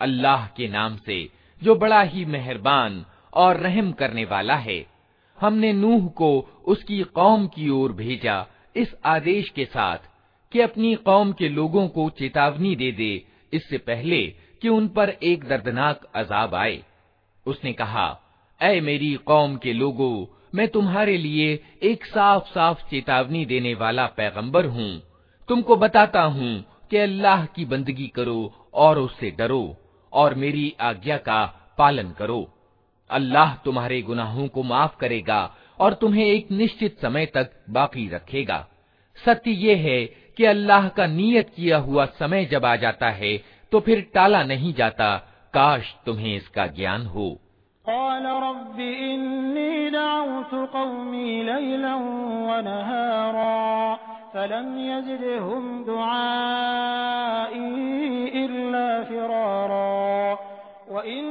अल्लाह के नाम से जो बड़ा ही मेहरबान और रहम करने वाला है हमने नूह को उसकी कौम की ओर भेजा इस आदेश के साथ कि अपनी कौम के लोगों को चेतावनी दे दे इससे पहले कि उन पर एक दर्दनाक अजाब आए। उसने कहा, ऐ मेरी कौम के लोगों, मैं तुम्हारे लिए एक साफ़ साफ़ चेतावनी देने वाला पैगंबर हूँ। तुमको बताता हूँ कि अल्लाह की बंदगी करो और उससे डरो और मेरी आज्ञा का पालन करो। अल्लाह तुम्हारे गुनाहों को माफ़ करेगा और तुम्हें एक निश्चित समय तक बाकी रखेगा। सत्य ये है कि अल्लाह का नियत किया हुआ समय जब आ जाता है तो फिर टाला नहीं जाता, काश तुम्हें इसका ज्ञान हो। फलम यज़िदहुम दुआई इल्ला फिरारा। वइन्नी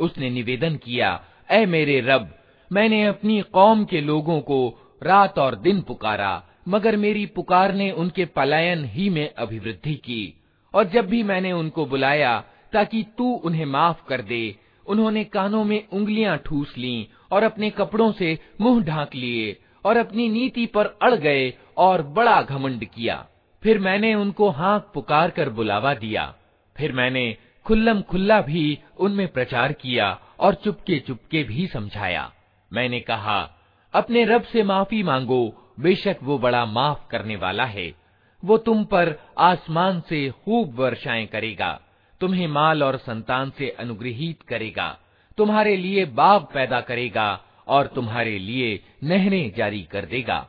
उसने निवेदन किया, ऐ मेरे रब, मैंने अपनी कौम के लोगों को रात और दिन पुकारा, मगर मेरी पुकार ने उनके पलायन ही में अभिवृद्धि की। और जब भी मैंने उनको बुलाया, ताकि तू उन्हें माफ़ कर दे, उन्होंने कानों में उंगलियाँ ठूस लीं और अपने कपड़ों से मुँह ढांक लिए और अपनी नीति पर अड़ गए और बड़ा घमंड किया। फिर मैंने उनको हाँक पुकार कर बुलावा दिया। फिर मैंने खुल्लम खुल्ला भी उनमें प्रचार किया और चुपके चुपके भी समझाया। मैंने कहा, अपने रब से माफ़ी मांगो, बेशक वो बड़ा माफ़ करने वाला है। वो तुम पर आसमान से खूब वर्षाएँ करेगा, तुम्हें माल और संतान से अनुग्रहित करेगा, तुम्हारे लिए बाग पैदा करेगा और तुम्हारे लिए नहरें जारी कर देगा।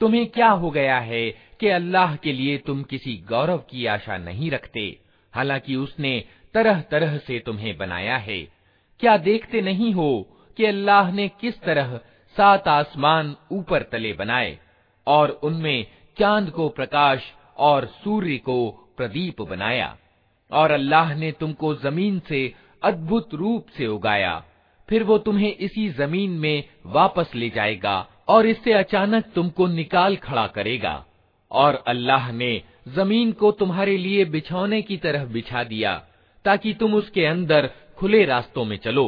तुम्हें क्या हो गया है कि अल्लाह के लिए तुम किसी गौरव की आशा नहीं रखते हालांकि उसने तरह तरह से तुम्हें बनाया है क्या देखते नहीं हो कि अल्लाह ने किस तरह सात आसमान ऊपर तले बनाए और उनमें चाँद को प्रकाश और सूर्य को प्रदीप बनाया। और अल्लाह ने तुमको ज़मीन से अद्भुत रूप से उगाया। फिर वो तुम्हें इसी ज़मीन में वापस ले जाएगा और इससे अचानक तुमको निकाल खड़ा करेगा। और अल्लाह ने ज़मीन को तुम्हारे लिए बिछौने की तरह बिछा दिया, ताकि तुम उसके अंदर खुले रास्तों में चलो।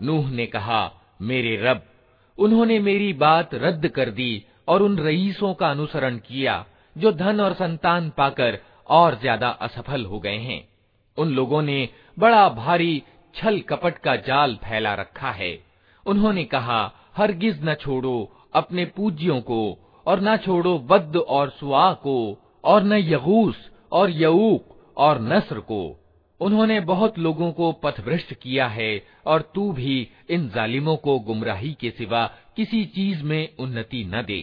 नूह ने कहा मेरे रब उन्होंने मेरी बात रद्द कर दी और उन रईसों का अनुसरण किया जो धन और संतान पाकर और ज्यादा असफल हो गए हैं उन लोगों ने बड़ा भारी छल कपट का जाल फैला रखा है उन्होंने कहा हरगिज न छोड़ो अपने पूज्यों को और न छोड़ो वद्द और सुआ को और न यगूस और यऊक और नस्र को उन्होंने बहुत लोगों को पथभ्रष्ट किया है और तू भी इन जालिमों को गुमराही के सिवा किसी चीज में उन्नति न दे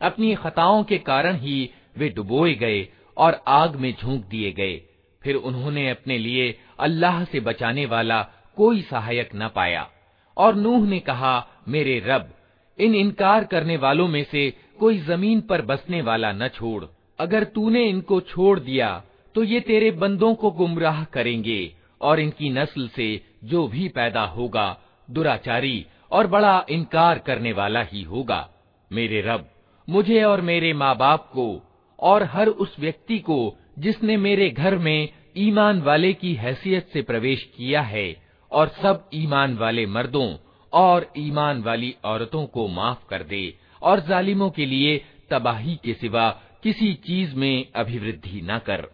अपनी खताओं के कारण ही वे डुबोए गए और आग में झोंक दिए गए फिर उन्होंने अपने लिए अल्लाह से बचाने वाला कोई सहायक न पाया और नूह ने कहा मेरे रब इन इनकार करने वालों में से कोई ज़मीन पर बसने वाला न छोड़। अगर तूने इनको छोड़ दिया तो ये तेरे बंदों को गुमराह करेंगे, और इनकी नस्ल से जो भी पैदा होगा, दुराचारी और बड़ा इनकार करने वाला ही होगा। मेरे रब, मुझे और मेरे माँ बाप को, और हर उस व्यक्ति को, जिसने मेरे घर में ईमान वाले की हैसियत से प्रवेश किया है, और सब ईमान वाले मर्दों और ईमान वाली औरतों को माफ़ कर दे और जालिमों के लिए तबाही के सिवा किसी चीज़ में अभिवृद्धि न कर।